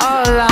hola.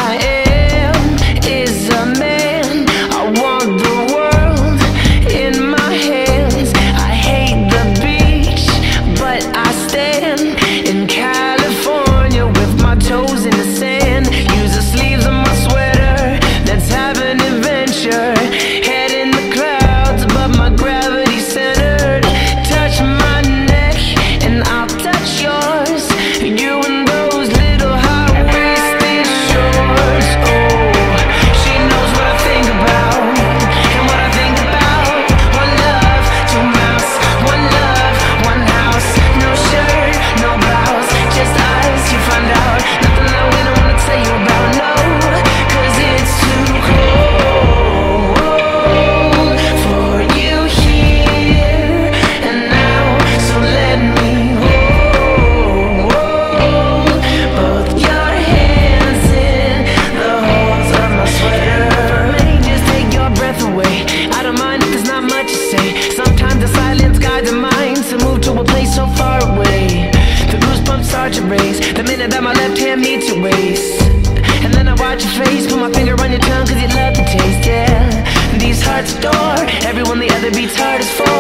way to waste. And then I watch your face Put my finger on your tongue Cause you love the taste, yeah. These hearts adored Everyone the other beats hard as for.